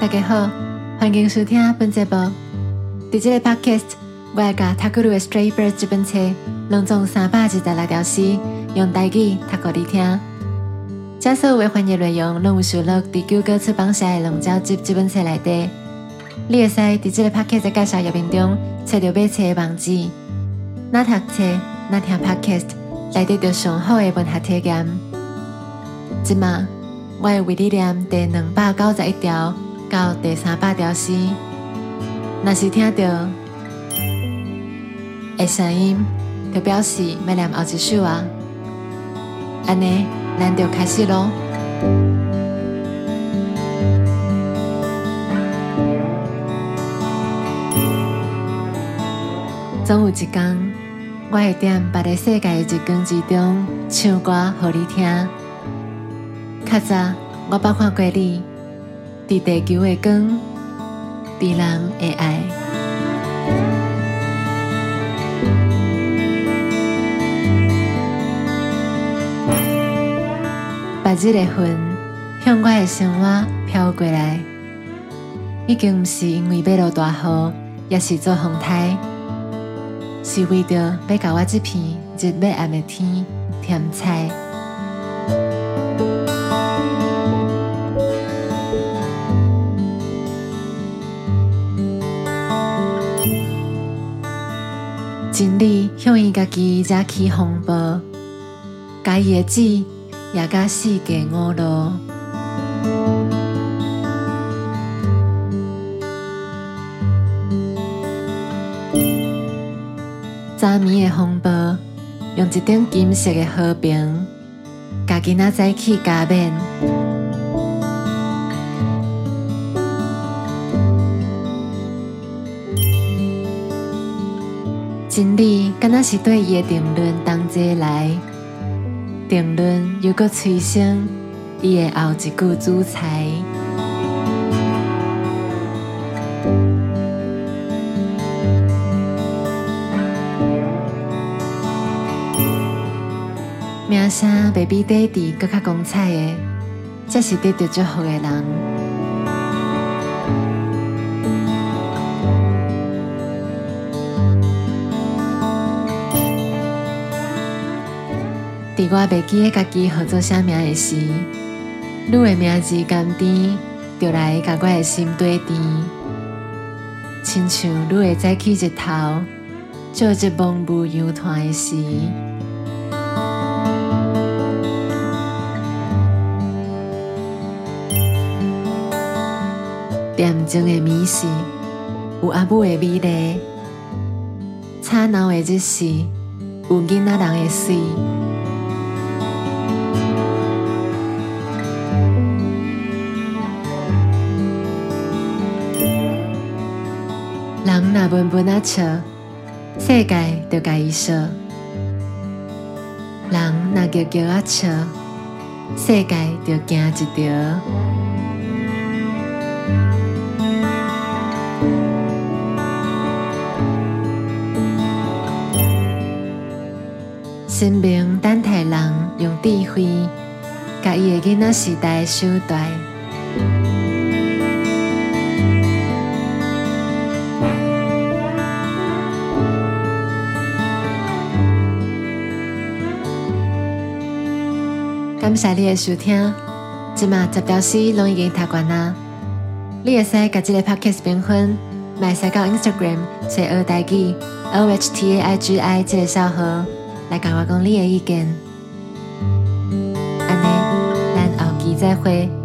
大家好，欢迎收听本节目。伫这个 podcast，我会甲《塔古鲁的 Stray Birds》这本册拢总三百二十六条诗，用台语读给你听。这所有的翻译内容拢有收录伫九歌出版社的《龙爪集》这本册内底。你会使伫这个 podcast 的介绍页面中找到买册的网址。那读册，那听 podcast，来得到上好的文学体验。即马，我会为你念第两百九十一条到第三百条诗。若是听到的声音，就表示要念后一首啊。安尼，咱就开始咯。总有一天，我会踮别个世界的日光之中唱歌给你听。较早，我捌看过你，伫地球的光，伫人的爱。白日的云向我的生活飘过来，已经毋是因为要落大雨，也是做风台，是为着要甲我这片日要暗的天添彩。真理向伊家己惹起风暴，家己的子也甲世界误路。早暝的风暴，用一顶金色的和平，家己那早起加冕。真理敢若是对伊的定论同齐来，定论又搁催生伊的后一句主裁。名声未比爹地搁较光彩的，才是得到祝福的人。伫我袂记得家己号做啥名的时，你的名字甘甜，就来甲我的心对甜，亲像你会早起日头，做一梦雾悠团的时。恬静的美事，有阿母的美丽；吵闹的日时，有囡仔人的水。人若闷闷啊笑，世界就甲伊笑；人若叫叫啊笑，世界就惊一条。生命等待人用智慧，甲伊的囡仔时代手段。感谢你的收听，即马十条诗拢已经读完啦。你会使甲这个 podcast 评分，买使到 Instagram 写二代记 O H T A I G I 这个小号来甲我讲你的意见。安尼，咱后期再会。